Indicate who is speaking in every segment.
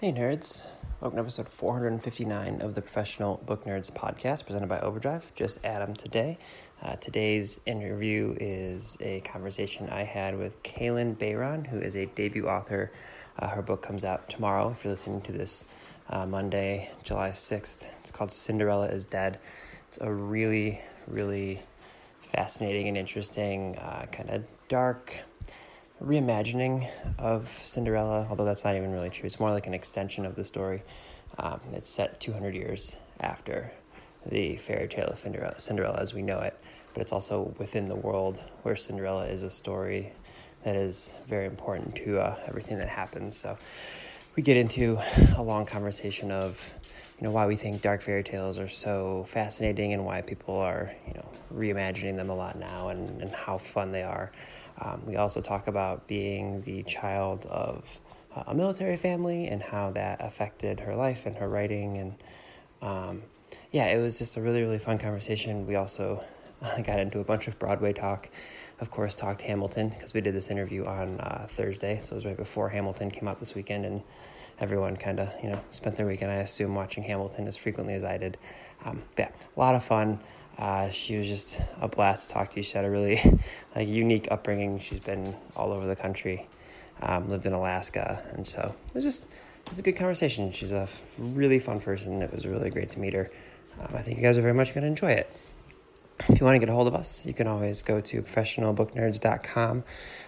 Speaker 1: Hey, nerds. Welcome to episode 459 of the Professional Book Nerds podcast presented by Overdrive. Just Adam today. Uh, today's interview is a conversation I had with Kalynn Bayron, who is a debut author. Uh, her book comes out tomorrow if you're listening to this uh, Monday, July 6th. It's called Cinderella is Dead. It's a really, really fascinating and interesting, uh, kind of dark, reimagining of Cinderella, although that's not even really true. It's more like an extension of the story. Um, it's set 200 years after the fairy tale of Cinderella, Cinderella as we know it, but it's also within the world where Cinderella is a story that is very important to uh, everything that happens. So we get into a long conversation of you know why we think dark fairy tales are so fascinating and why people are you know reimagining them a lot now and, and how fun they are um, we also talk about being the child of uh, a military family and how that affected her life and her writing. And um, yeah, it was just a really, really fun conversation. We also uh, got into a bunch of Broadway talk. Of course, talked Hamilton because we did this interview on uh, Thursday. So it was right before Hamilton came out this weekend. And everyone kind of, you know, spent their weekend, I assume, watching Hamilton as frequently as I did. Um, yeah, a lot of fun. Uh, she was just a blast to talk to. She had a really like unique upbringing. She's been all over the country, um, lived in Alaska, and so it was just it was a good conversation. She's a really fun person. It was really great to meet her. Um, I think you guys are very much going to enjoy it. If you want to get a hold of us, you can always go to professionalbooknerds.com.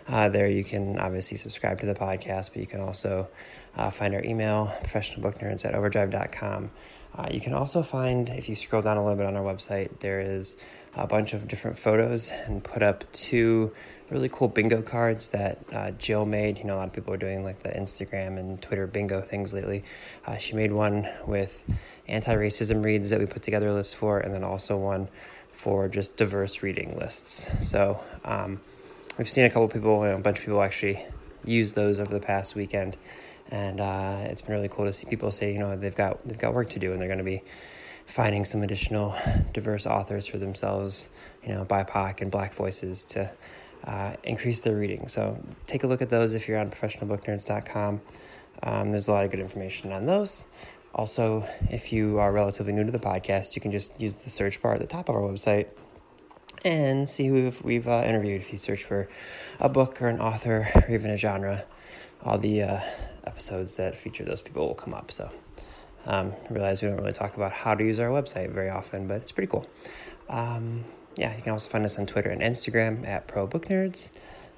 Speaker 1: Uh, there you can obviously subscribe to the podcast, but you can also uh, find our email, professionalbooknerds at overdrive.com. Uh, you can also find, if you scroll down a little bit on our website, there is a bunch of different photos and put up two really cool bingo cards that uh, Jill made. You know, a lot of people are doing like the Instagram and Twitter bingo things lately. Uh, she made one with anti racism reads that we put together a list for, and then also one for just diverse reading lists. So um, we've seen a couple people, you know, a bunch of people actually use those over the past weekend and uh, it's been really cool to see people say, you know, they've got they've got work to do, and they're going to be finding some additional diverse authors for themselves, you know, BIPOC and Black voices to uh, increase their reading. So take a look at those if you're on professionalbooknerds.com. Um, there's a lot of good information on those. Also, if you are relatively new to the podcast, you can just use the search bar at the top of our website and see who we've, we've uh, interviewed. If you search for a book or an author or even a genre, all the uh, episodes that feature those people will come up. So um, I realize we don't really talk about how to use our website very often, but it's pretty cool. Um, yeah, you can also find us on Twitter and Instagram at Pro Book Nerds.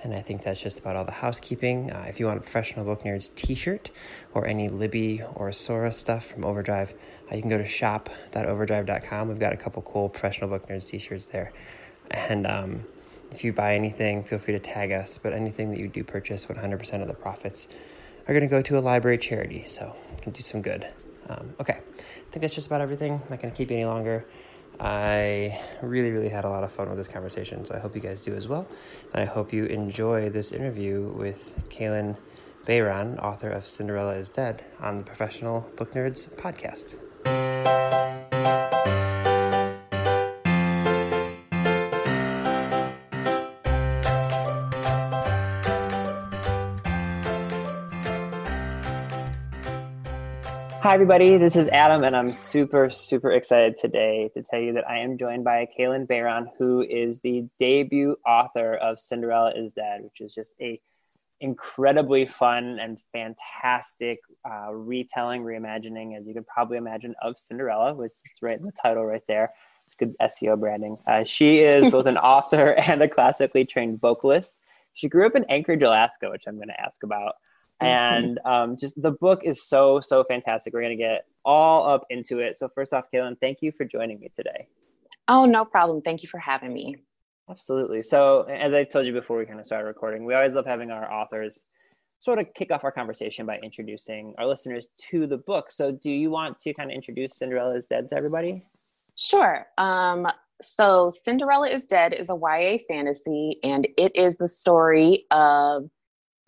Speaker 1: And I think that's just about all the housekeeping. Uh, if you want a professional book nerds t-shirt or any Libby or Sora stuff from Overdrive, uh, you can go to shop.overdrive.com. We've got a couple cool professional book nerds t-shirts there. And um, if you buy anything, feel free to tag us. But anything that you do purchase, 100% of the profits are going to go to a library charity, so can do some good. Um, okay, I think that's just about everything. I'm not going to keep you any longer. I really, really had a lot of fun with this conversation, so I hope you guys do as well. And I hope you enjoy this interview with Kalynn Bayron, author of Cinderella is Dead, on the Professional Book Nerds podcast. Hi, everybody. This is Adam, and I'm super, super excited today to tell you that I am joined by Kalynn Bayron, who is the debut author of Cinderella is Dead, which is just a incredibly fun and fantastic uh, retelling, reimagining, as you can probably imagine, of Cinderella, which is right in the title right there. It's good SEO branding. Uh, she is both an author and a classically trained vocalist. She grew up in Anchorage, Alaska, which I'm going to ask about. Mm-hmm. and um, just the book is so so fantastic. We're gonna get all up into it. So first off, Kalynn, thank you for joining me today.
Speaker 2: Oh, no problem. Thank you for having me.
Speaker 1: Absolutely. So as I told you before we kind of started recording, we always love having our authors sort of kick off our conversation by introducing our listeners to the book. So do you want to kind of introduce Cinderella is Dead to everybody?
Speaker 2: Sure. Um, so Cinderella is Dead is a YA fantasy, and it is the story of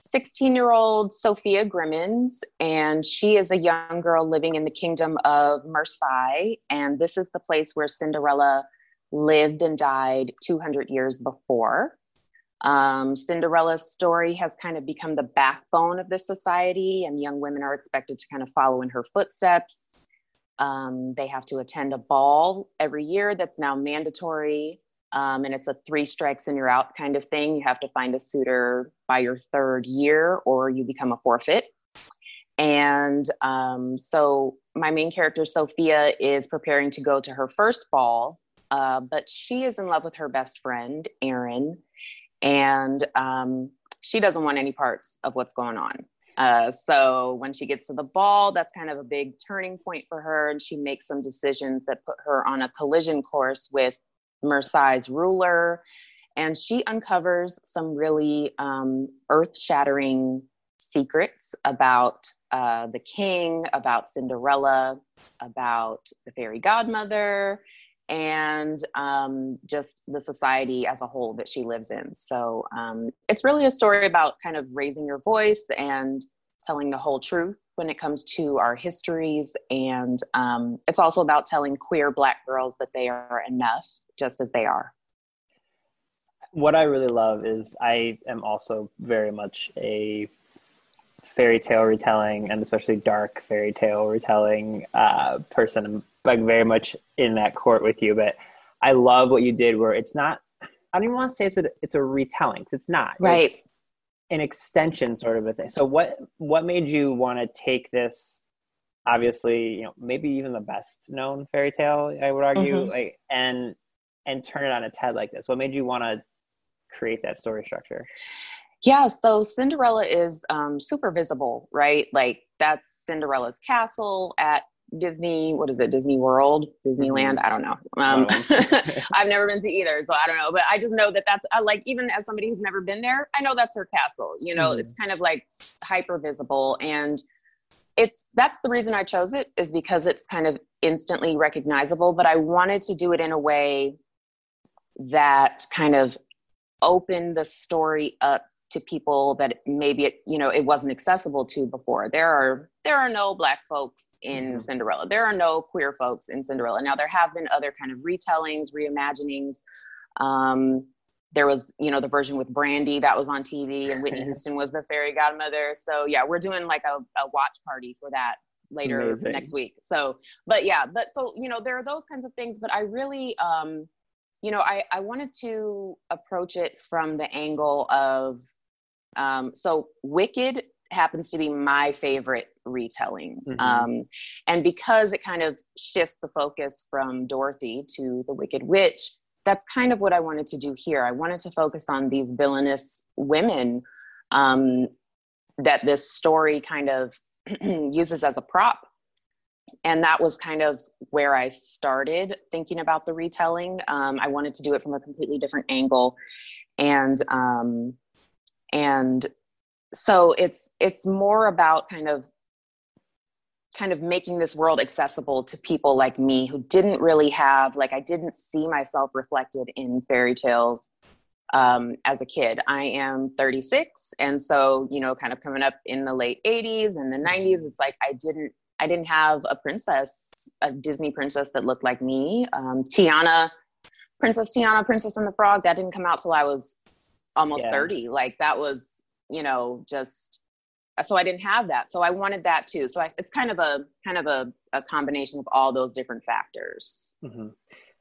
Speaker 2: 16 year old Sophia Grimmins, and she is a young girl living in the kingdom of Mersailles. And this is the place where Cinderella lived and died 200 years before. Um, Cinderella's story has kind of become the backbone of this society, and young women are expected to kind of follow in her footsteps. Um, they have to attend a ball every year that's now mandatory. Um, and it's a three strikes and you're out kind of thing. You have to find a suitor by your third year or you become a forfeit. And um, so my main character, Sophia, is preparing to go to her first ball, uh, but she is in love with her best friend, Erin, and um, she doesn't want any parts of what's going on. Uh, so when she gets to the ball, that's kind of a big turning point for her, and she makes some decisions that put her on a collision course with Mersailles's ruler, and she uncovers some really um, earth-shattering secrets about uh, the king, about Cinderella, about the fairy godmother, and um, just the society as a whole that she lives in. So um, it's really a story about kind of raising your voice and telling the whole truth when it comes to our histories. And um, it's also about telling queer Black girls that they are enough just as they are.
Speaker 3: What I really love is I am also very much a fairy tale retelling and especially dark fairy tale retelling uh, person. I'm like very much in that court with you, but I love what you did where it's not, I don't even want to say it's a, it's a retelling because it's not.
Speaker 2: Right.
Speaker 3: It's an extension sort of a thing. So what, what made you want to take this, obviously, you know, maybe even the best known fairy tale, I would argue, mm-hmm. like, and, and turn it on its head like this? What made you want to create that story structure?
Speaker 2: Yeah, so Cinderella is um, super visible, right? Like that's Cinderella's castle at Disney. What is it? Disney World, Disneyland? Mm-hmm. I don't know. Um, I've never been to either, so I don't know. But I just know that that's uh, like even as somebody who's never been there, I know that's her castle. You know, mm-hmm. it's kind of like hyper visible, and it's that's the reason I chose it is because it's kind of instantly recognizable. But I wanted to do it in a way that kind of opened the story up to people that maybe it you know it wasn't accessible to before there are there are no black folks in cinderella. There are no queer folks in cinderella. Now there have been other kind of retellings reimaginings. Um, there was you know the version with brandy that was on tv and whitney houston was the fairy godmother. So yeah we're doing like a, a watch party for that later Amazing. next week. So but yeah but so you know there are those kinds of things but i really um you know, I, I wanted to approach it from the angle of um, so Wicked happens to be my favorite retelling. Mm-hmm. Um, and because it kind of shifts the focus from Dorothy to the Wicked Witch, that's kind of what I wanted to do here. I wanted to focus on these villainous women um, that this story kind of uses as a prop and that was kind of where I started thinking about the retelling. Um, I wanted to do it from a completely different angle, and um, and so it's it's more about kind of kind of making this world accessible to people like me who didn't really have like I didn't see myself reflected in fairy tales um, as a kid. I am 36, and so you know, kind of coming up in the late 80s and the 90s, it's like I didn't I didn't have a princess, a Disney princess that looked like me. Um, Tiana, Princess Tiana, Princess and the Frog, that didn't come out till I was almost yeah. 30. Like that was, you know, just so I didn't have that. So I wanted that too. So I, it's kind of a kind of a, a combination of all those different factors.
Speaker 3: Mm-hmm.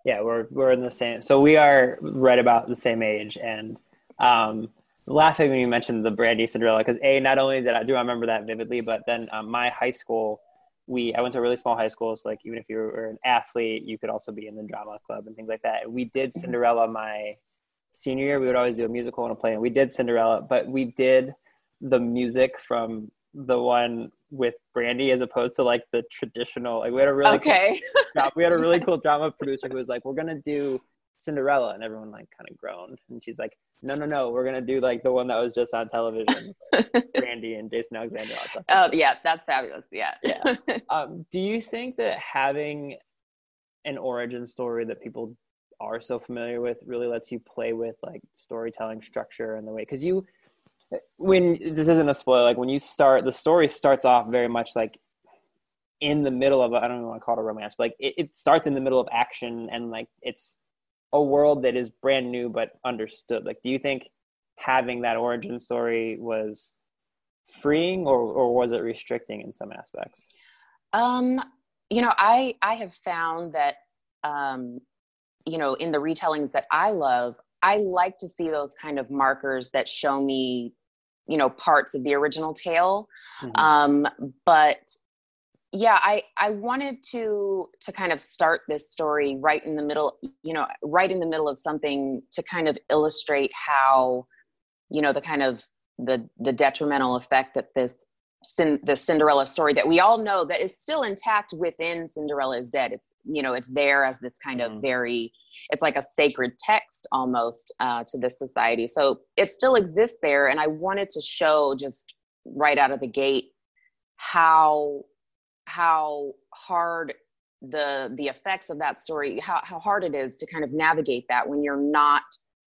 Speaker 3: Yeah, we're we're in the same. So we are right about the same age, and um, laughing when you mentioned the Brandy Cinderella because a not only did I do I remember that vividly, but then um, my high school we I went to a really small high school, so like even if you were an athlete, you could also be in the drama club and things like that. we did mm-hmm. Cinderella my senior year. We would always do a musical and a play, and we did Cinderella, but we did the music from the one with Brandy as opposed to like the traditional. Like we had a really
Speaker 2: okay.
Speaker 3: Cool, we had a really cool drama producer who was like, "We're gonna do Cinderella," and everyone like kind of groaned, and she's like, "No, no, no, we're gonna do like the one that was just on television, Brandy and Jason Alexander."
Speaker 2: Oh yeah, that's fabulous. Yeah.
Speaker 3: yeah. Um, do you think that having an origin story that people are so familiar with really lets you play with like storytelling structure and the way because you when this isn't a spoiler like when you start the story starts off very much like in the middle of I don't even want to call it a romance, but like it, it starts in the middle of action and like it's a world that is brand new but understood. Like, do you think having that origin story was freeing or, or was it restricting in some aspects?
Speaker 2: Um, you know, I I have found that um, you know, in the retellings that I love, I like to see those kind of markers that show me, you know, parts of the original tale. Mm-hmm. Um, but yeah, I I wanted to to kind of start this story right in the middle, you know, right in the middle of something to kind of illustrate how, you know, the kind of the the detrimental effect that this the Cinderella story that we all know that is still intact within Cinderella is Dead. It's you know it's there as this kind of mm. very it's like a sacred text almost uh, to this society. So it still exists there, and I wanted to show just right out of the gate how how hard the the effects of that story how, how hard it is to kind of navigate that when you're not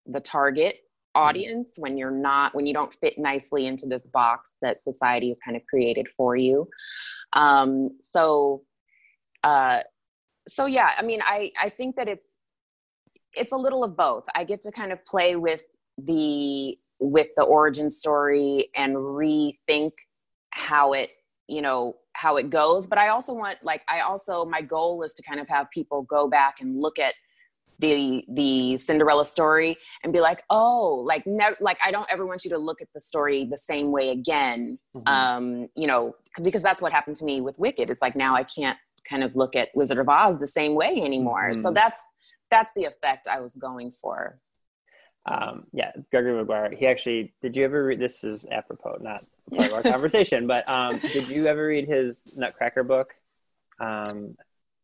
Speaker 2: the target. Audience when you're not when you don't fit nicely into this box that society has kind of created for you. Um so uh so yeah i mean i i think that it's it's a little of both. I get to kind of play with the with the origin story and rethink how it you know how it goes. But i also want like i also my goal is to kind of have people go back and look at the the Cinderella story and be like, oh, like never, like I don't ever want you to look at the story the same way again. Mm-hmm. Um, you know, because that's what happened to me with Wicked. It's like now I can't kind of look at Wizard of Oz the same way anymore. Mm-hmm. So that's that's the effect I was going for.
Speaker 3: Um, yeah, Gregory Maguire. He actually did. You ever read? This is apropos, not part of our conversation, but um, did you ever read his Nutcracker book? Um,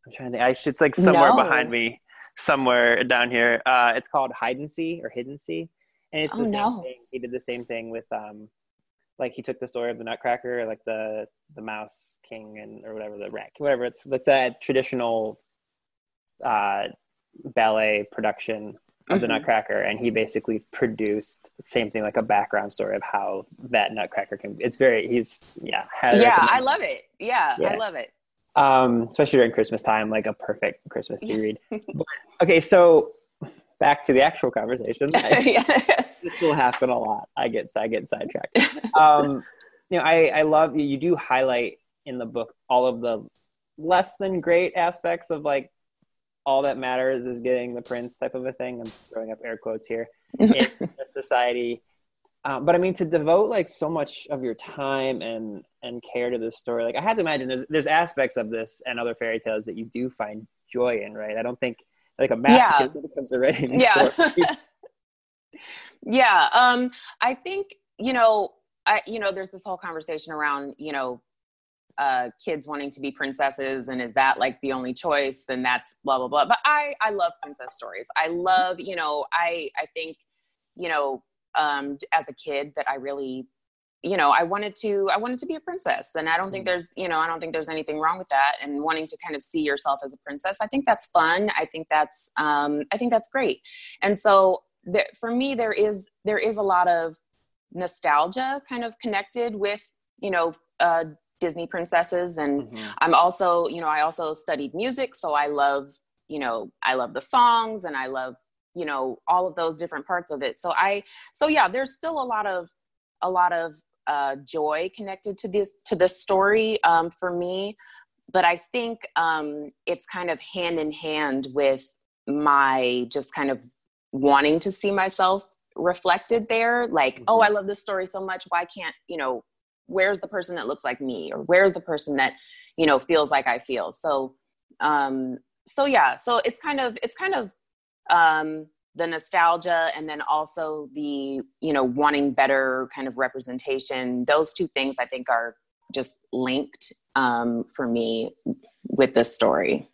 Speaker 3: I'm trying to think. I, it's like somewhere no. behind me somewhere down here. Uh, it's called Hide and See or Hiddensee, and it's the oh, same no. thing. He did the same thing with um, like he took the story of the Nutcracker, like the the Mouse King and or whatever the rat, whatever it's like that traditional uh, ballet production of mm-hmm. the Nutcracker, and he basically produced same thing, like a background story of how that Nutcracker can. It's very he's yeah
Speaker 2: yeah I love it yeah, yeah, I love it
Speaker 3: um, especially during Christmas time, like a perfect Christmas to read. but, okay, so back to the actual conversation. I, this will happen a lot. I get I get sidetracked. Um, you know, I I love you. You do highlight in the book all of the less than great aspects of like all that matters is getting the prince type of a thing. I'm throwing up air quotes here in society. Um, but I mean, to devote like so much of your time and and care to this story, like I had to imagine there's there's aspects of this and other fairy tales that you do find joy in, right? I don't think like a masochist yeah. becomes a writing yeah. story.
Speaker 2: yeah, um, I think you know, I you know, there's this whole conversation around you know uh, kids wanting to be princesses and is that like the only choice then that's blah blah blah but i i love princess stories i love you know i i think you know um, as a kid that I really, you know, I wanted to, I wanted to be a princess. And I don't think mm. there's, you know, I don't think there's anything wrong with that. And wanting to kind of see yourself as a princess, I think that's fun. I think that's, um, I think that's great. And so there, for me, there is, there is a lot of nostalgia kind of connected with, you know, uh, Disney princesses. And mm-hmm. I'm also, you know, I also studied music. So I love, you know, I love the songs and I love you know all of those different parts of it. So i so yeah there's still a lot of a lot of uh, joy connected to this to this story um, for me. But i think um, it's kind of hand in hand with my just kind of wanting to see myself reflected there. Like oh, mm-hmm. oh i love this story so much. Why can't you know where's the person that looks like me? Or where's the person that you know feels like i feel? So um so yeah so it's kind of it's kind of um, the nostalgia and then also the you know wanting better kind of representation. Those two things i think are just linked um, for me with this story.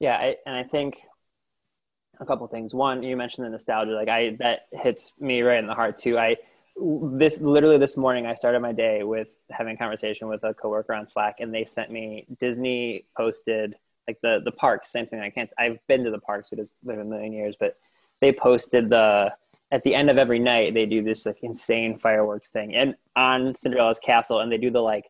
Speaker 3: Yeah I, and i think a couple things. One you mentioned the nostalgia. Like i that hits me right in the heart too. I this literally this morning i started my day with having a conversation with a coworker on slack and they sent me disney posted like the the parks same thing i can't i've been to the parks we just live a million years but they posted the at the end of every night they do this like insane fireworks thing and on cinderella's castle and they do the like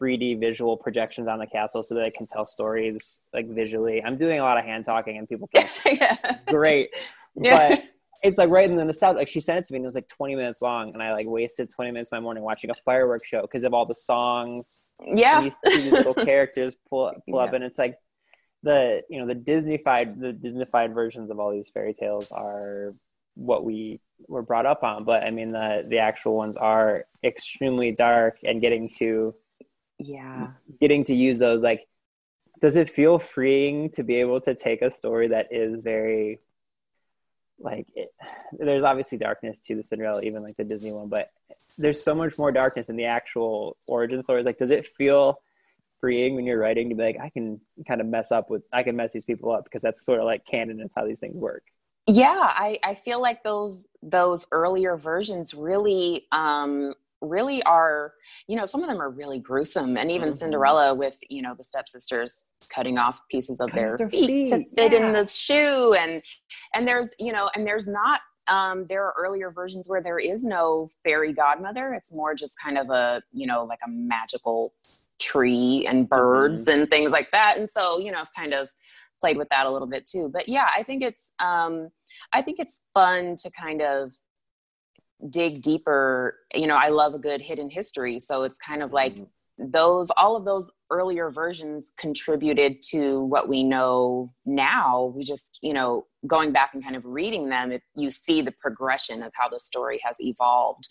Speaker 3: 3d visual projections on the castle so that they can tell stories like visually i'm doing a lot of hand talking and people can yeah. great yeah. but it's like right in the nostalgia. Like she sent it to me, and it was like 20 minutes long, and I like wasted 20 minutes of my morning watching a fireworks show because of all the songs.
Speaker 2: Yeah,
Speaker 3: these, these little characters pull pull yeah. up, and it's like the you know the Disneyfied the Disneyfied versions of all these fairy tales are what we were brought up on, but I mean the the actual ones are extremely dark and getting to
Speaker 2: yeah
Speaker 3: getting to use those like does it feel freeing to be able to take a story that is very like it, there's obviously darkness to the Cinderella, even like the Disney one, but there's so much more darkness in the actual origin stories. Like, does it feel freeing when you're writing to be like, I can kind of mess up with, I can mess these people up because that's sort of like canon. It's how these things work.
Speaker 2: Yeah, I, I feel like those those earlier versions really um, really are you know some of them are really gruesome and even mm-hmm. cinderella with you know the stepsisters cutting off pieces of their, their, feet, feet. to fit yeah. in the shoe and and there's you know and there's not um, there are earlier versions where there is no fairy godmother it's more just kind of a you know like a magical tree and birds mm-hmm. and things like that. And so you know i've kind of played with that a little bit too. But yeah i think it's um i think it's fun to kind of dig deeper. You know i love a good hidden history. So it's kind of like mm-hmm. those all of those earlier versions contributed to what we know now. We just you know going back and kind of reading them if you see the progression of how the story has evolved.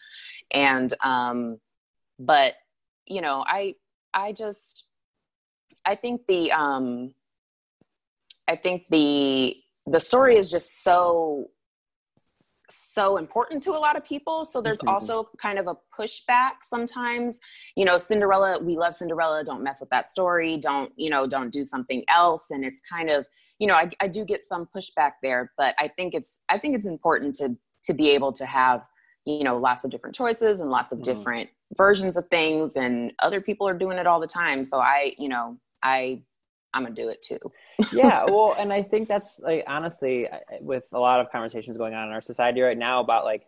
Speaker 2: And um but you know i i just i think the um i think the the story is just so so important to a lot of people. So there's mm-hmm. also kind of a pushback sometimes. You know, Cinderella, we love Cinderella, don't mess with that story, don't, you know, don't do something else. And it's kind of, you know, I, I do get some pushback there, but I think it's I think it's important to to be able to have, you know, lots of different choices and lots of mm-hmm. different versions of things and other people are doing it all the time. So I, you know, I I'm gonna do it too.
Speaker 3: yeah, well, and I think that's like honestly, with a lot of conversations going on in our society right now about like,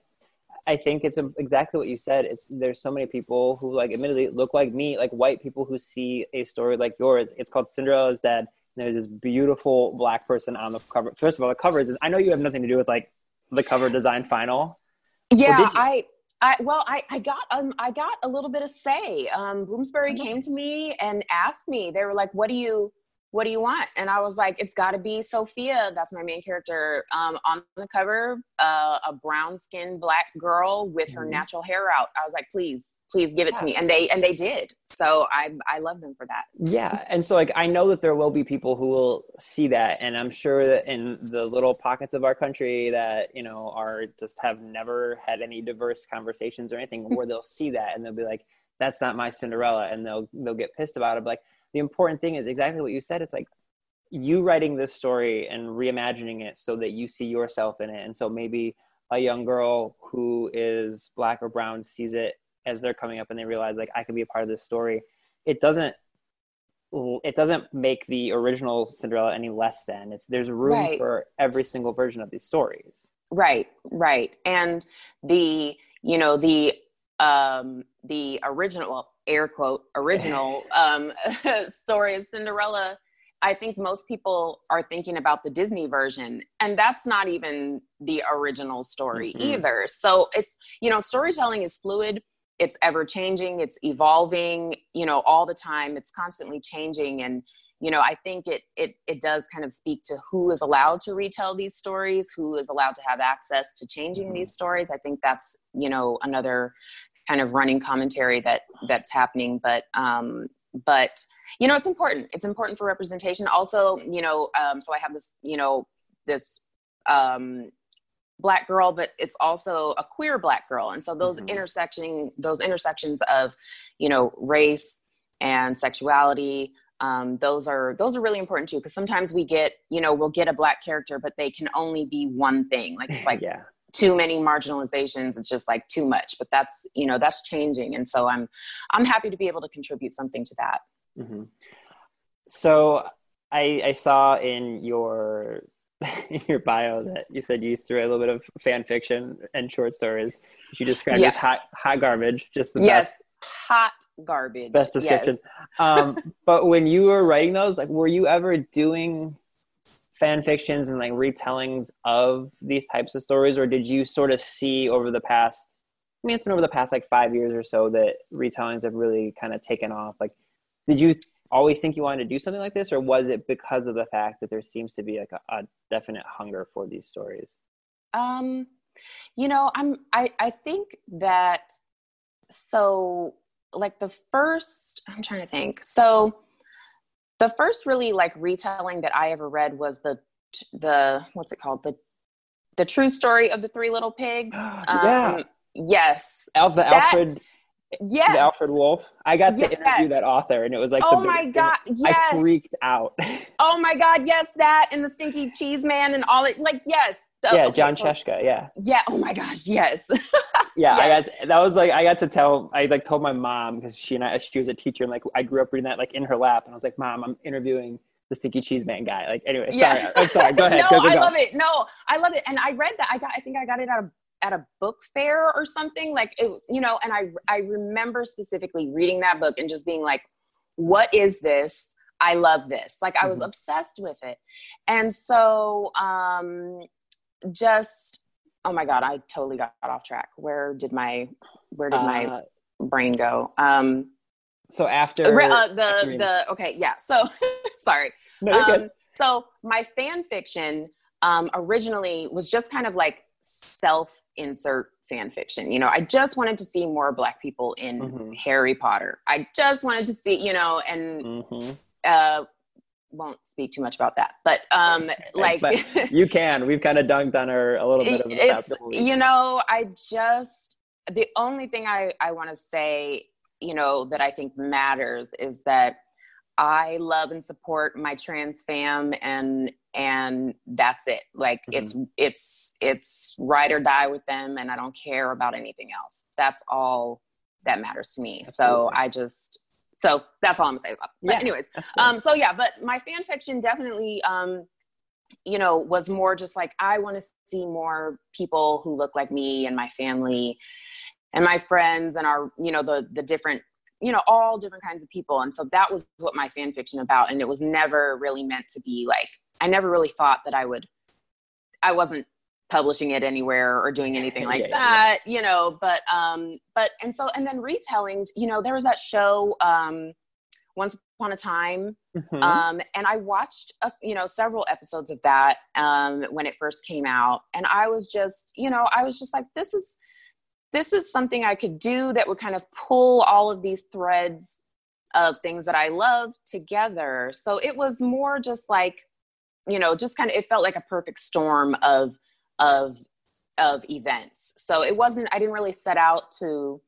Speaker 3: I think it's exactly what you said. It's there's so many people who like admittedly look like me, like white people who see a story like yours. It's called Cinderella's Dead. And there's this beautiful black person on the cover. First of all, the covers is. I know you have nothing to do with like the cover design final.
Speaker 2: Yeah, I I, well, I, I got um, I got a little bit of say. Um, Bloomsbury mm-hmm. came to me and asked me. They were like, "What do you what do you want? And I was like, it's got to be Sophia. That's my main character. Um, on the cover, uh, a brown skinned black girl with her mm-hmm. natural hair out. I was like, please, please give it to me. And they, and they did. So I, I love them for that.
Speaker 3: Yeah. And so like, I know that there will be people who will see that. And I'm sure that in the little pockets of our country that, you know, are just have never had any diverse conversations or anything where they'll see that and they'll be like, that's not my Cinderella. And they'll, they'll get pissed about it. Like, the important thing is exactly what you said. It's like you writing this story and reimagining it so that you see yourself in it. And so maybe a young girl who is black or brown sees it as they're coming up and they realize like I can be a part of this story. It doesn't it doesn't make the original Cinderella any less than. It's there's room right. for every single version of these stories.
Speaker 2: Right, right. And the you know the um the original well, air quote original um, story of Cinderella, I think most people are thinking about the Disney version, and that's not even the original story mm-hmm. either. So it's, you know, storytelling is fluid, it's ever changing, it's evolving, you know, all the time, it's constantly changing. And, you know, I think it, it, it does kind of speak to who is allowed to retell these stories, who is allowed to have access to changing mm-hmm. these stories. I think that's, you know, another kind of running commentary that that's happening but um but you know it's important. It's important for representation. Also you know um so i have this you know this um black girl but it's also a queer black girl. And so those mm-hmm. intersecting those intersections of you know race and sexuality um, those are those are really important too because sometimes we get you know we'll get a black character but they can only be one thing. Like it's like yeah too many marginalizations it's just like too much but that's you know that's changing and so i'm i'm happy to be able to contribute something to that
Speaker 3: mm-hmm. so i i saw in your in your bio that you said you used to write a little bit of fan fiction and short stories you described yeah. as hot hot garbage just the
Speaker 2: yes
Speaker 3: best
Speaker 2: hot garbage
Speaker 3: best description yes. um, but when you were writing those like were you ever doing fan fictions and like retellings of these types of stories, or did you sort of see over the past? I mean, it's been over the past like five years or so that retellings have really kind of taken off. Like, did you always think you wanted to do something like this, or was it because of the fact that there seems to be like a, a definite hunger for these stories?
Speaker 2: Um, you know, I'm I I think that so like the first I'm trying to think. So the first really like retelling that I ever read was the the what's it called the the true story of the three little pigs.
Speaker 3: yeah. Um,
Speaker 2: yes.
Speaker 3: Alpha that, Alfred
Speaker 2: Yes.
Speaker 3: The Alfred Wolf. I got to yes. interview that author and it was like
Speaker 2: Oh my god. Thing. Yes.
Speaker 3: I freaked out.
Speaker 2: oh my god, yes, that and the stinky cheese man and all it like yes.
Speaker 3: Yeah, okay, Jon so, Scieszka, yeah.
Speaker 2: Yeah, oh my gosh, yes.
Speaker 3: yeah, yes. I got that was like I got to tell I like told my mom because she and I she was a teacher and like I grew up reading that like in her lap and I was like, Mom, I'm interviewing the stinky cheese man guy. Like anyway, yeah. sorry. I'm sorry. Go ahead.
Speaker 2: no,
Speaker 3: go, go,
Speaker 2: I love it. No, I love it. And I read that. I got I think I got it out of at a book fair or something like it, you know and i i remember specifically reading that book and just being like what is this i love this like i was mm-hmm. obsessed with it and so um just oh my god i totally got off track where did my where did my uh, brain go um
Speaker 3: so after
Speaker 2: uh, the after the okay yeah so sorry no, um, so my fan fiction um originally was just kind of like self insert fan fiction. You know, I just wanted to see more black people in mm-hmm. Harry Potter. I just wanted to see, you know, and mm-hmm. uh won't speak too much about that. But um like
Speaker 3: but you can. We've kind of dunked on her a little bit of the
Speaker 2: it's, You know, I just the only thing I I want to say, you know, that I think matters is that I love and support my trans fam and and that's it. Like mm-hmm. it's it's it's ride or die with them and I don't care about anything else. That's all that matters to me. Absolutely. So I just so that's all I'm gonna say about. But yeah, anyways, um so yeah, but my fan fiction definitely um you know was more just like I want to see more people who look like me and my family and my friends and our you know the the different you know all different kinds of people. And so that was what my fan fiction about. And it was never really meant to be like i never really thought that i would i wasn't publishing it anywhere or doing anything like yeah, that yeah. you know but um but and so and then retellings you know there was that show um once upon a time mm-hmm. um and i watched a, you know several episodes of that um when it first came out and i was just you know i was just like this is this is something I could do that would kind of pull all of these threads of things that I love together. So it was more just like, you know, just kind of it felt like a perfect storm of of of events. So it wasn't I didn't really set out to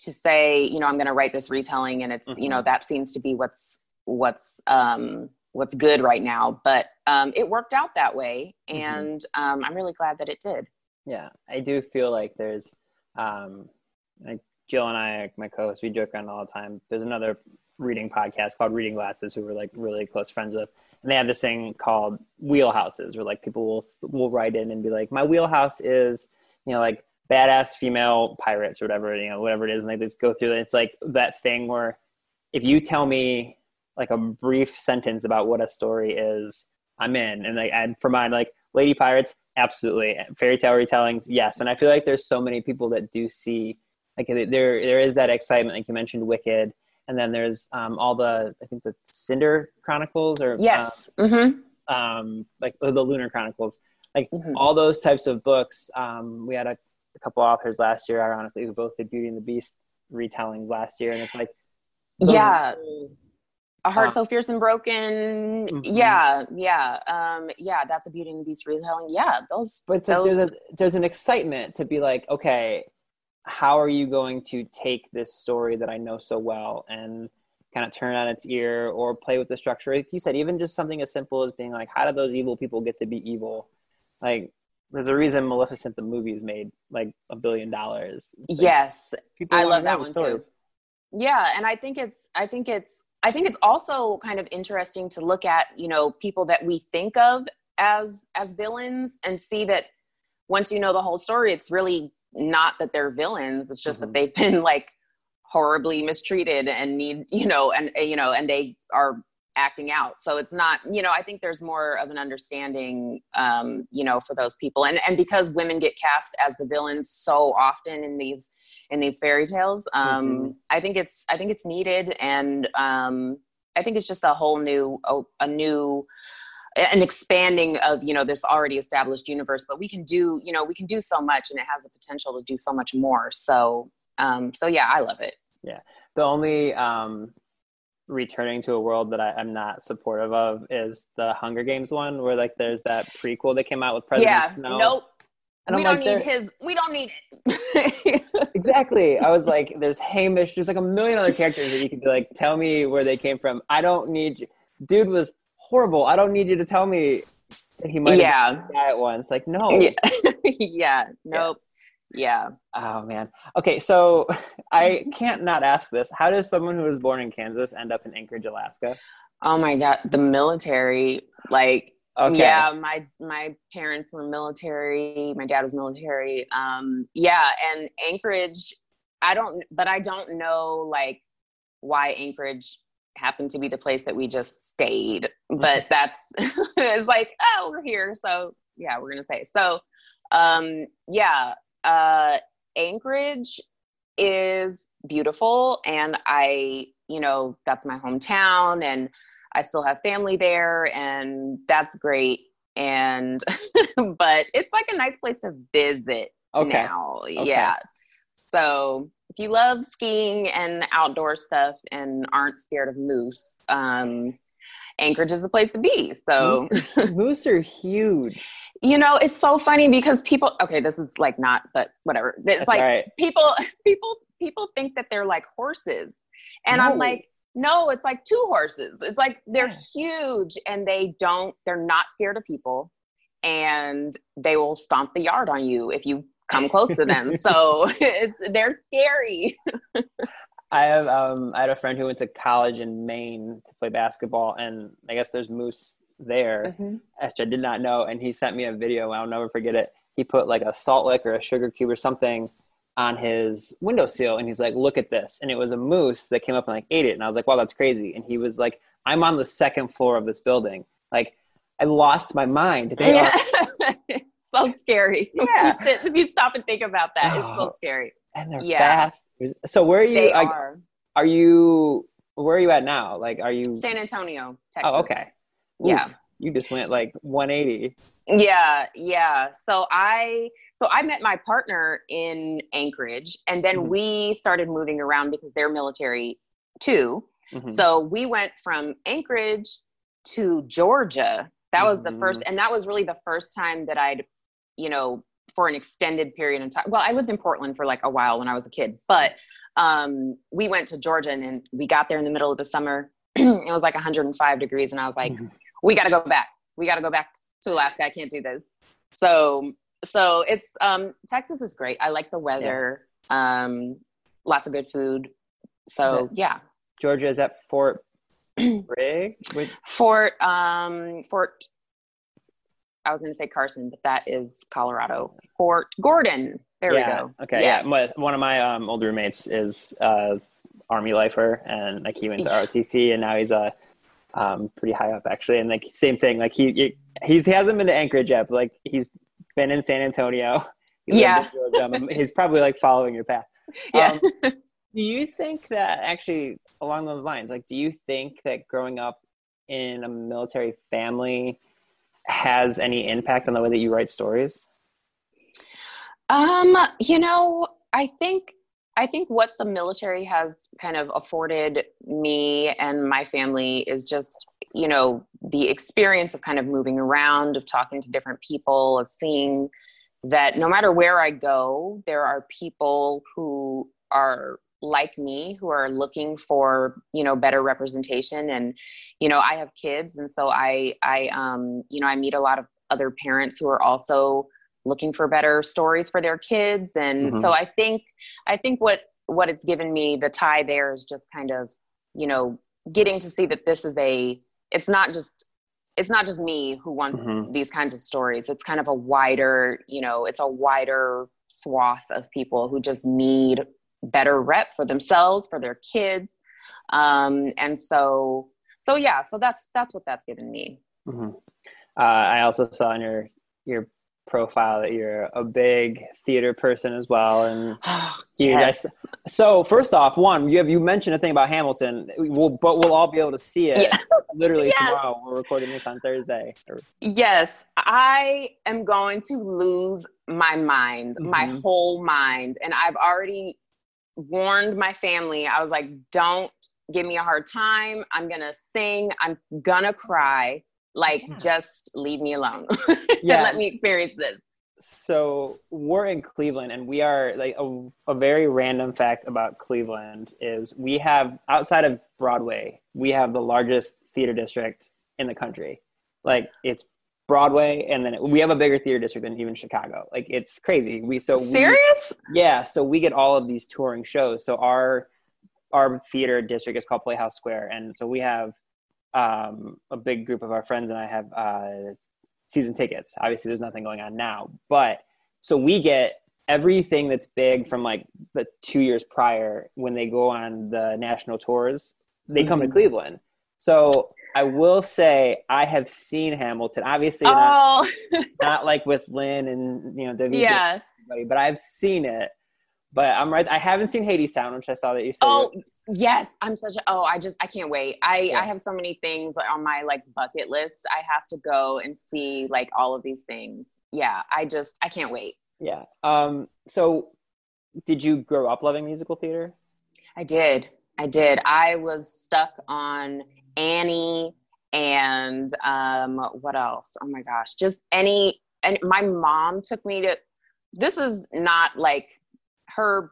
Speaker 2: to say, you know, I'm going to write this retelling and it's, mm-hmm. you know, mm-hmm. that seems to be what's what's um what's good right now, but um it worked out that way mm-hmm. and mm-hmm. um I'm really glad that it did.
Speaker 3: Yeah, I do feel like there's um, like Jill and I, my co-host, we joke around all the time. There's another reading podcast called Reading Glasses, who we're like really close friends with, and they have this thing called wheelhouses, where like people will will write in and be like, my wheelhouse is, you know, like badass female pirates or whatever, you know, whatever it is, and they just go through it. It's like that thing where if you tell me like a brief sentence about what a story is, I'm in, and like and for mine, like Lady Pirates, absolutely. Fairy tale retellings, yes. And I feel like there's so many people that do see like there there is that excitement, like you mentioned, Wicked, and then there's um, all the I think the Cinder Chronicles or
Speaker 2: yes, um, mm-hmm.
Speaker 3: um, like the Lunar Chronicles, like mm-hmm. all those types of books. Um, we had a, a, couple authors last year, ironically, who both did Beauty and the Beast retellings last year, and it's like
Speaker 2: yeah a heart uh, so fierce and broken mm-hmm. yeah yeah um yeah that's a beauty and the beast retelling yeah those
Speaker 3: but
Speaker 2: those...
Speaker 3: there's, a, there's an excitement to be like okay how are you going to take this story that i know so well and kind of turn on its ear or play with the structure? Like you said even just something as simple as being like how did those evil people get to be evil? Like there's a reason maleficent the movie is made like a billion dollars.
Speaker 2: Like, yes. i love that one stories. too yeah and i think it's i think it's I think it's also kind of interesting to look at, you know, people that we think of as as villains and see that once you know the whole story, it's really not that they're villains. It's just mm-hmm. that they've been like horribly mistreated and need, you know, and you know, and they are acting out so it's not you know i think there's more of an understanding um you know for those people and and because women get cast as the villains so often in these in these fairy tales um mm-hmm. i think it's i think it's needed and um i think it's just a whole new a, a new an expanding of you know this already established universe but we can do you know we can do so much and it has the potential to do so much more so um so yeah i love it
Speaker 3: yeah the only um returning to a world that I, am not supportive of is the Hunger Games one, where like there's that prequel that came out with President
Speaker 2: yeah,
Speaker 3: Snow.
Speaker 2: Nope. And we I'm don't like, need his. We don't need
Speaker 3: it. exactly. I was like, there's Haymitch. There's like a million other characters that you could be like, tell me where they came from. I don't need you. Dude was horrible. I don't need you to tell me he might yeah. at once. Like, no.
Speaker 2: Yeah. yeah. Nope. Yeah. Yeah.
Speaker 3: Oh man. Okay, so I can't not ask this. How does someone who was born in Kansas end up in Anchorage, Alaska?
Speaker 2: Oh my god, the military. Like okay. yeah, my my parents were military, my dad was military. Um yeah, and Anchorage I don't but I don't know like why Anchorage happened to be the place that we just stayed. But that's it's like, oh, we're here, so yeah, we're to say. So um yeah, uh, Anchorage is beautiful, and I, you know, that's my hometown, and I still have family there, and that's great. And, but it's like a nice place to visit okay. now. Okay. Yeah. So if you love skiing and outdoor stuff and aren't scared of moose, um, Anchorage is a place to be. So
Speaker 3: moose are huge
Speaker 2: you know it's so funny because people okay this is like not but whatever it's That's like right. people people people think that they're like horses and no. i'm like no it's like two horses it's like they're huge and they don't they're not scared of people and they will stomp the yard on you if you come close to them so it's they're scary
Speaker 3: I have um I had a friend who went to college in Maine to play basketball and I guess there's moose there, mm-hmm. which I did not know. And he sent me a video. I'll never forget it. He put like a salt lick or a sugar cube or something on his windowsill, and he's like, "Look at this!" And it was a moose that came up and like ate it. And I was like, "Wow, that's crazy!" And he was like, "I'm on the second floor of this building. Like, I lost my mind. They
Speaker 2: yeah. are." so scary. Yeah. If you, sit, if you stop and think about that, it's so oh, scary.
Speaker 3: And they're yeah. fast. So where are you? They are. Are you? Where are you at now? Like, are you?
Speaker 2: San Antonio, Texas.
Speaker 3: Oh, okay yeah you just went like 180
Speaker 2: yeah yeah so i so i met my partner in anchorage and then mm-hmm. we started moving around because they're military too mm-hmm. so we went from anchorage to georgia that mm-hmm. was the first mm-hmm. and that was really the first time that i'd you know for an extended period of time. Well i lived in portland for like a while when i was a kid but um we went to georgia and, we got there in the middle of the summer. It was like 105 degrees and i was like mm-hmm. we got to go back. We got to go back to alaska. I can't do this. So so it's um texas is great. I like the weather yeah. um lots of good food. So yeah.
Speaker 3: Georgia is at fort bragg
Speaker 2: fort um fort i was going to say carson but that is colorado. Fort gordon. There
Speaker 3: yeah.
Speaker 2: we go.
Speaker 3: Okay. Yes. yeah one of my um, old roommates is uh army lifer and like he went to ROTC and now he's a um, pretty high up actually. And like same thing like he he's he hasn't been to Anchorage yet but like he's been in San Antonio.
Speaker 2: He yeah.
Speaker 3: he's probably like following your path.
Speaker 2: Yeah.
Speaker 3: Um, do you think that actually along those lines like do you think that growing up in a military family has any impact on the way that you write stories?
Speaker 2: Um you know I think I think what the military has kind of afforded me and my family is just, you know, the experience of kind of moving around, of talking to different people, of seeing that no matter where I go, there are people who are like me who are looking for you know better representation and you know i have kids and so i i um you know i meet a lot of other parents who are also looking for better stories for their kids and mm-hmm. so i think i think what what it's given me the tie there is just kind of you know getting to see that this is a it's not just it's not just me who wants mm-hmm. these kinds of stories it's kind of a wider you know it's a wider swath of people who just need better rep for themselves for their kids um and so so yeah, so that's that's what that's given me.
Speaker 3: Mm-hmm. Uh, I also saw in your your profile that you're a big theater person as well and
Speaker 2: oh, yes.
Speaker 3: so first off one you have you mentioned a thing about hamilton we'll but we'll all be able to see it yes. literally yes. tomorrow we're recording this on thursday
Speaker 2: yes i am going to lose my mind mm-hmm. my whole mind and i've already warned my family i was like don't give me a hard time i'm gonna sing i'm gonna cry like, yeah. just leave me alone yeah. and let me experience this.
Speaker 3: So we're in Cleveland, and we are like a, a very random fact about Cleveland is we have outside of Broadway, we have the largest theater district in the country. Like it's Broadway, and then we have a bigger theater district than even Chicago. Like it's crazy. We so
Speaker 2: serious.
Speaker 3: We, yeah, so we get all of these touring shows. So our our theater district is called Playhouse Square, and so we have um, a big group of our friends and I have uh, season tickets. Obviously, there's nothing going on now, but so we get everything that's big from like the two years prior when they go on the national tours. They come mm-hmm. to Cleveland. So I will say I have seen Hamilton. Obviously, oh. not, not like with Lin and you know
Speaker 2: WB, yeah,
Speaker 3: but I've seen it. But I'm right. I haven't seen Hadestown, which I saw that you said.
Speaker 2: Oh yes, I'm such a. Oh, I just I can't wait. I yeah. I have so many things on my like bucket list. I have to go and see like all of these things. Yeah, I just I can't wait.
Speaker 3: Yeah. Um. So, did you grow up loving musical theater?
Speaker 2: I did. I did. I was stuck on Annie and um what else? Oh my gosh, just any. And my mom took me to. This is not like her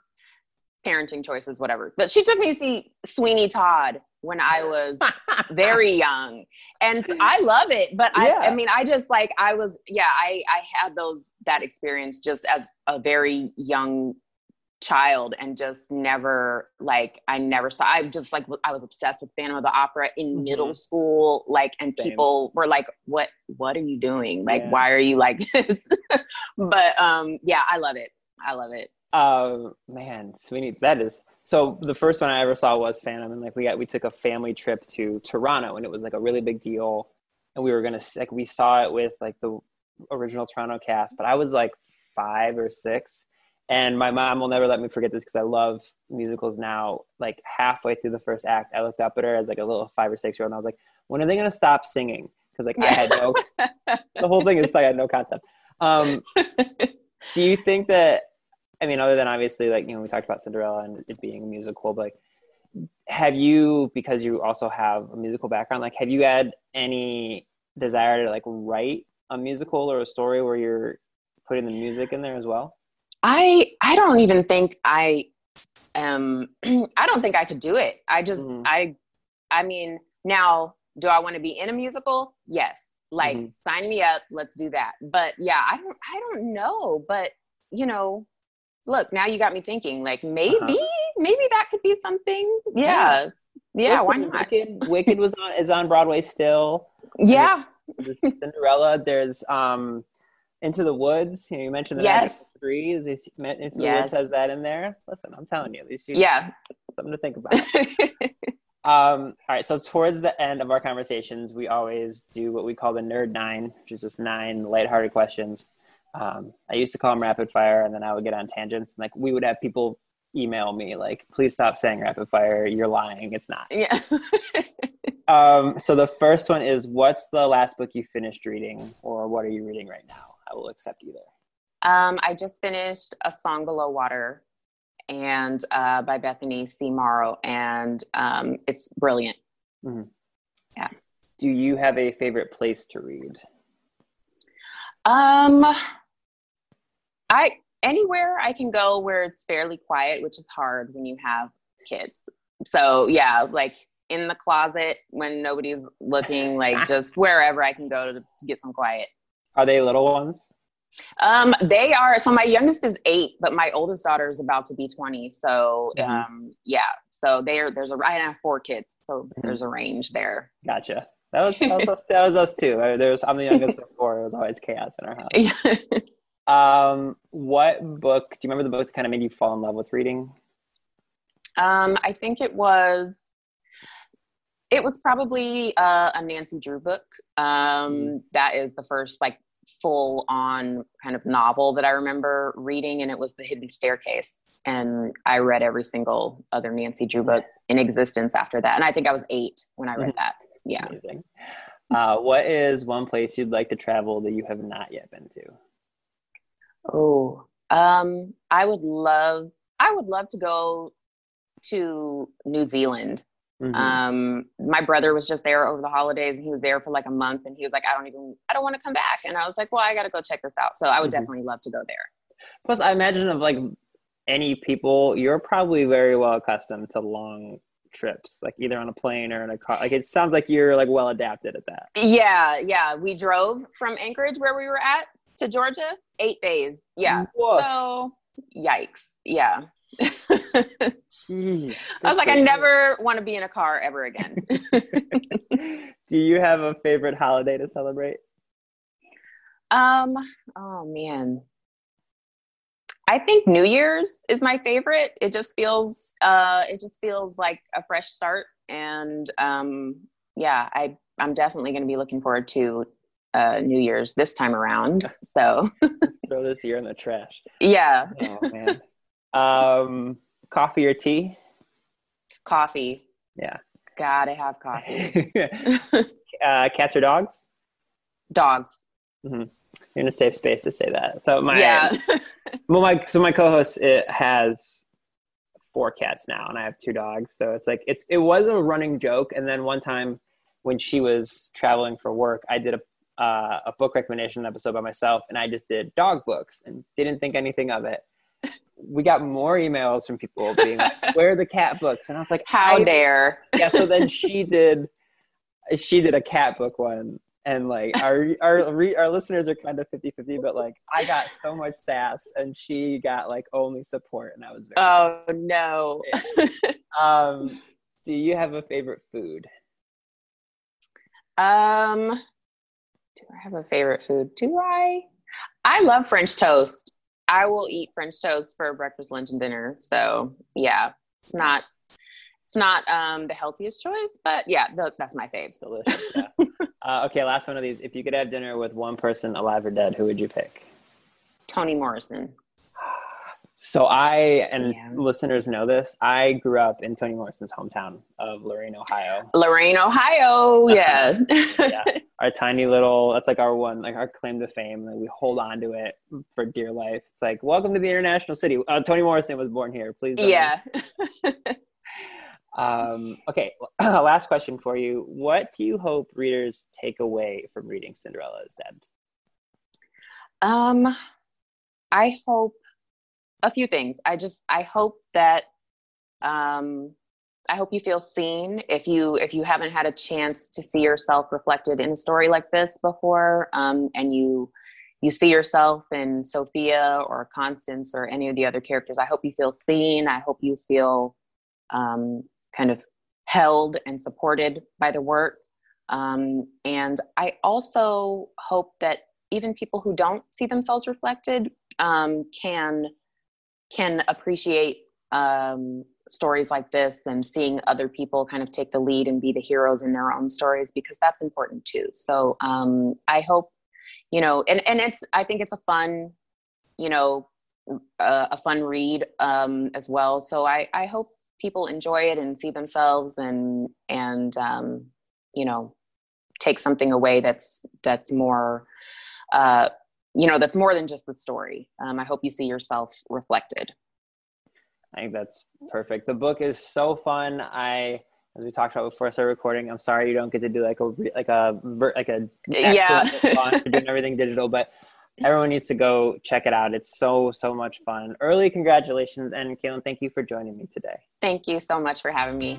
Speaker 2: parenting choices, whatever. But she took me to see Sweeney Todd when I was very young. And I love it. But I, yeah. I mean, I just like, I was, yeah, I, I had those, that experience just as a very young child and just never like I never saw I just like I was obsessed with Phantom of the Opera in mm-hmm. middle school like and Same. people were like what what are you doing like yeah. why are you like this but um yeah I love it I love it
Speaker 3: uh, man, Sweeney, that is so. The first one I ever saw was Phantom, and like we got we took a family trip to Toronto, and it was like a really big deal. And we were gonna like we saw it with like the original Toronto cast, but I was like five or six, and my mom will never let me forget this because I love musicals now. Like halfway through the first act, I looked up at her as like a little five or six year old, and I was like, "When are they gonna stop singing?" Because like I had no, the whole thing is like I had no concept. Um, do you think that I mean, other than obviously, like you know, we talked about Cinderella and it being a musical, but like, have you, because you also have a musical background, like, have you had any desire to like write a musical or a story where you're putting the music in there as well?
Speaker 2: I I don't even think I am. I don't think I could do it. I just mm-hmm. I I mean, now do I want to be in a musical? Yes. Like mm-hmm. sign me up, let's do that. But yeah, I don't I don't know, but you know, look, now you got me thinking, like maybe, uh-huh. maybe that could be something. Yeah. Yeah. yeah why not?
Speaker 3: Wicked, Wicked was on, is on Broadway still.
Speaker 2: Yeah.
Speaker 3: There's Cinderella. There's, um, into the Woods. You, know, you mentioned the
Speaker 2: yes.
Speaker 3: three. Is it, Into the yes. Woods has that in there? Listen, I'm telling you, these
Speaker 2: yeah,
Speaker 3: something to think about. um, all right, so towards the end of our conversations, we always do what we call the Nerd Nine, which is just nine lighthearted questions um, I used to call them rapid fire, and then I would get on tangents. And like we would have people email me like, "Please stop saying rapid fire. You're lying. It's not."
Speaker 2: Yeah.
Speaker 3: um, so the first one is, "What's the last book you finished reading, or what are you reading right now?" I will accept either.
Speaker 2: Um, I just finished A Song Below Water, and uh, by Bethany C. Morrow, and um, it's brilliant. Mm-hmm. Yeah.
Speaker 3: Do you have a favorite place to read?
Speaker 2: Um, I anywhere I can go where it's fairly quiet, which is hard when you have kids. So yeah, like in the closet when nobody's looking, like just wherever I can go to, to get some quiet.
Speaker 3: Are they little ones?
Speaker 2: Um, they are. So my youngest is eight, but my oldest daughter is about to be twenty. So mm-hmm. um, yeah. So there, there's a. I have four kids, so mm-hmm. there's a range there.
Speaker 3: Gotcha. That was that was us, that was us too. There was I'm the youngest of four. It was always chaos in our house. Um, what book? Do you remember the book that kind of made you fall in love with reading?
Speaker 2: Um, I think it was it was probably uh, a Nancy Drew book. Um, mm-hmm. that is the first like full on kind of novel that I remember reading, and it was The Hidden Staircase. And I read every single other Nancy Drew book in existence after that. And I think I was eight when I read mm-hmm. that. Yeah.
Speaker 3: Amazing. Uh, what is one place you'd like to travel that you have not yet been to?
Speaker 2: Oh, um, I would love, I would love to go to New Zealand. Mm-hmm. Um, my brother was just there over the holidays and he was there for like a month and he was like, I don't even, I don't want to come back. And I was like, well, I got to go check this out. So I would mm-hmm. definitely love to go there.
Speaker 3: Plus, I imagine of like any people, you're probably very well accustomed to long trips, like either on a plane or in a car. Like it sounds like you're like well adapted at that.
Speaker 2: Yeah, yeah. We drove from Anchorage where we were at to Georgia, eight days. Yeah. Woof. So yikes. Yeah. Jeez, I was like, I never want to be in a car ever again.
Speaker 3: Do you have a favorite holiday to celebrate?
Speaker 2: Um, oh man. I think New Year's is my favorite. It just feels uh it just feels like a fresh start and um yeah, I I'm definitely going to be looking forward to uh New Year's this time around. So
Speaker 3: throw this year in the trash.
Speaker 2: Yeah.
Speaker 3: Oh man. Um, coffee or tea?
Speaker 2: Coffee.
Speaker 3: Yeah.
Speaker 2: Gotta have coffee.
Speaker 3: uh, cats or dogs?
Speaker 2: Dogs.
Speaker 3: Mm-hmm. You're in a safe space to say that. So my yeah. well, my so my co-host it has four cats now, and I have two dogs. So it's like it's it was a running joke, and then one time when she was traveling for work, I did a uh, a book recommendation episode by myself, and I just did dog books and didn't think anything of it we got more emails from people being like, "Where are the cat books?" And I was like,
Speaker 2: "How dare!"
Speaker 3: Yeah. So then she did, she did a cat book one, and like our our our listeners are kind of 50-50, but like I got so much sass, and she got like only support, and I was very.
Speaker 2: Oh no.
Speaker 3: um, do you have a favorite food?
Speaker 2: Um, do I have a favorite food? Do I? I love French toast. I will eat French toast for breakfast, lunch, and dinner. So yeah, it's not it's not um, the healthiest choice, but yeah, the, that's my fave.
Speaker 3: Delicious. Yeah. uh, okay, last one of these. If you could have dinner with one person, alive or dead, who would you pick?
Speaker 2: Toni Morrison.
Speaker 3: So I and yeah. listeners know this. I grew up in Toni Morrison's hometown of Lorain, Ohio.
Speaker 2: Lorain, Ohio. Yeah. yeah.
Speaker 3: Our tiny little that's like our one like our claim to fame. Like we hold on to it for dear life. It's like welcome to the international city. Uh, Toni Morrison was born here. Please.
Speaker 2: Yeah.
Speaker 3: um, okay. Last question for you. What do you hope readers take away from reading Cinderella is Dead?
Speaker 2: Um, I hope a few things. I just I hope that um, I hope you feel seen. If you if you haven't had a chance to see yourself reflected in a story like this before, um, and you you see yourself in Sophia or Constance or any of the other characters, I hope you feel seen. I hope you feel um, kind of held and supported by the work. Um, and I also hope that even people who don't see themselves reflected um, can can appreciate um, stories like this and seeing other people kind of take the lead and be the heroes in their own stories because that's important too. So um, I hope, you know, and, and it's, I think it's a fun, you know, uh, a fun read um, as well. So I, I hope people enjoy it and see themselves and, and, um, you know, take something away that's, that's more, uh, you know that's more than just the story um, i hope you see yourself reflected
Speaker 3: i think that's perfect the book is so fun i as we talked about before I started recording, I'm sorry you don't get to do like a like a like a
Speaker 2: yeah
Speaker 3: doing everything digital, but everyone needs to go check it out. It's so so much fun. Early congratulations, and Kalynn, thank you for joining me today.
Speaker 2: Thank you so much for having me.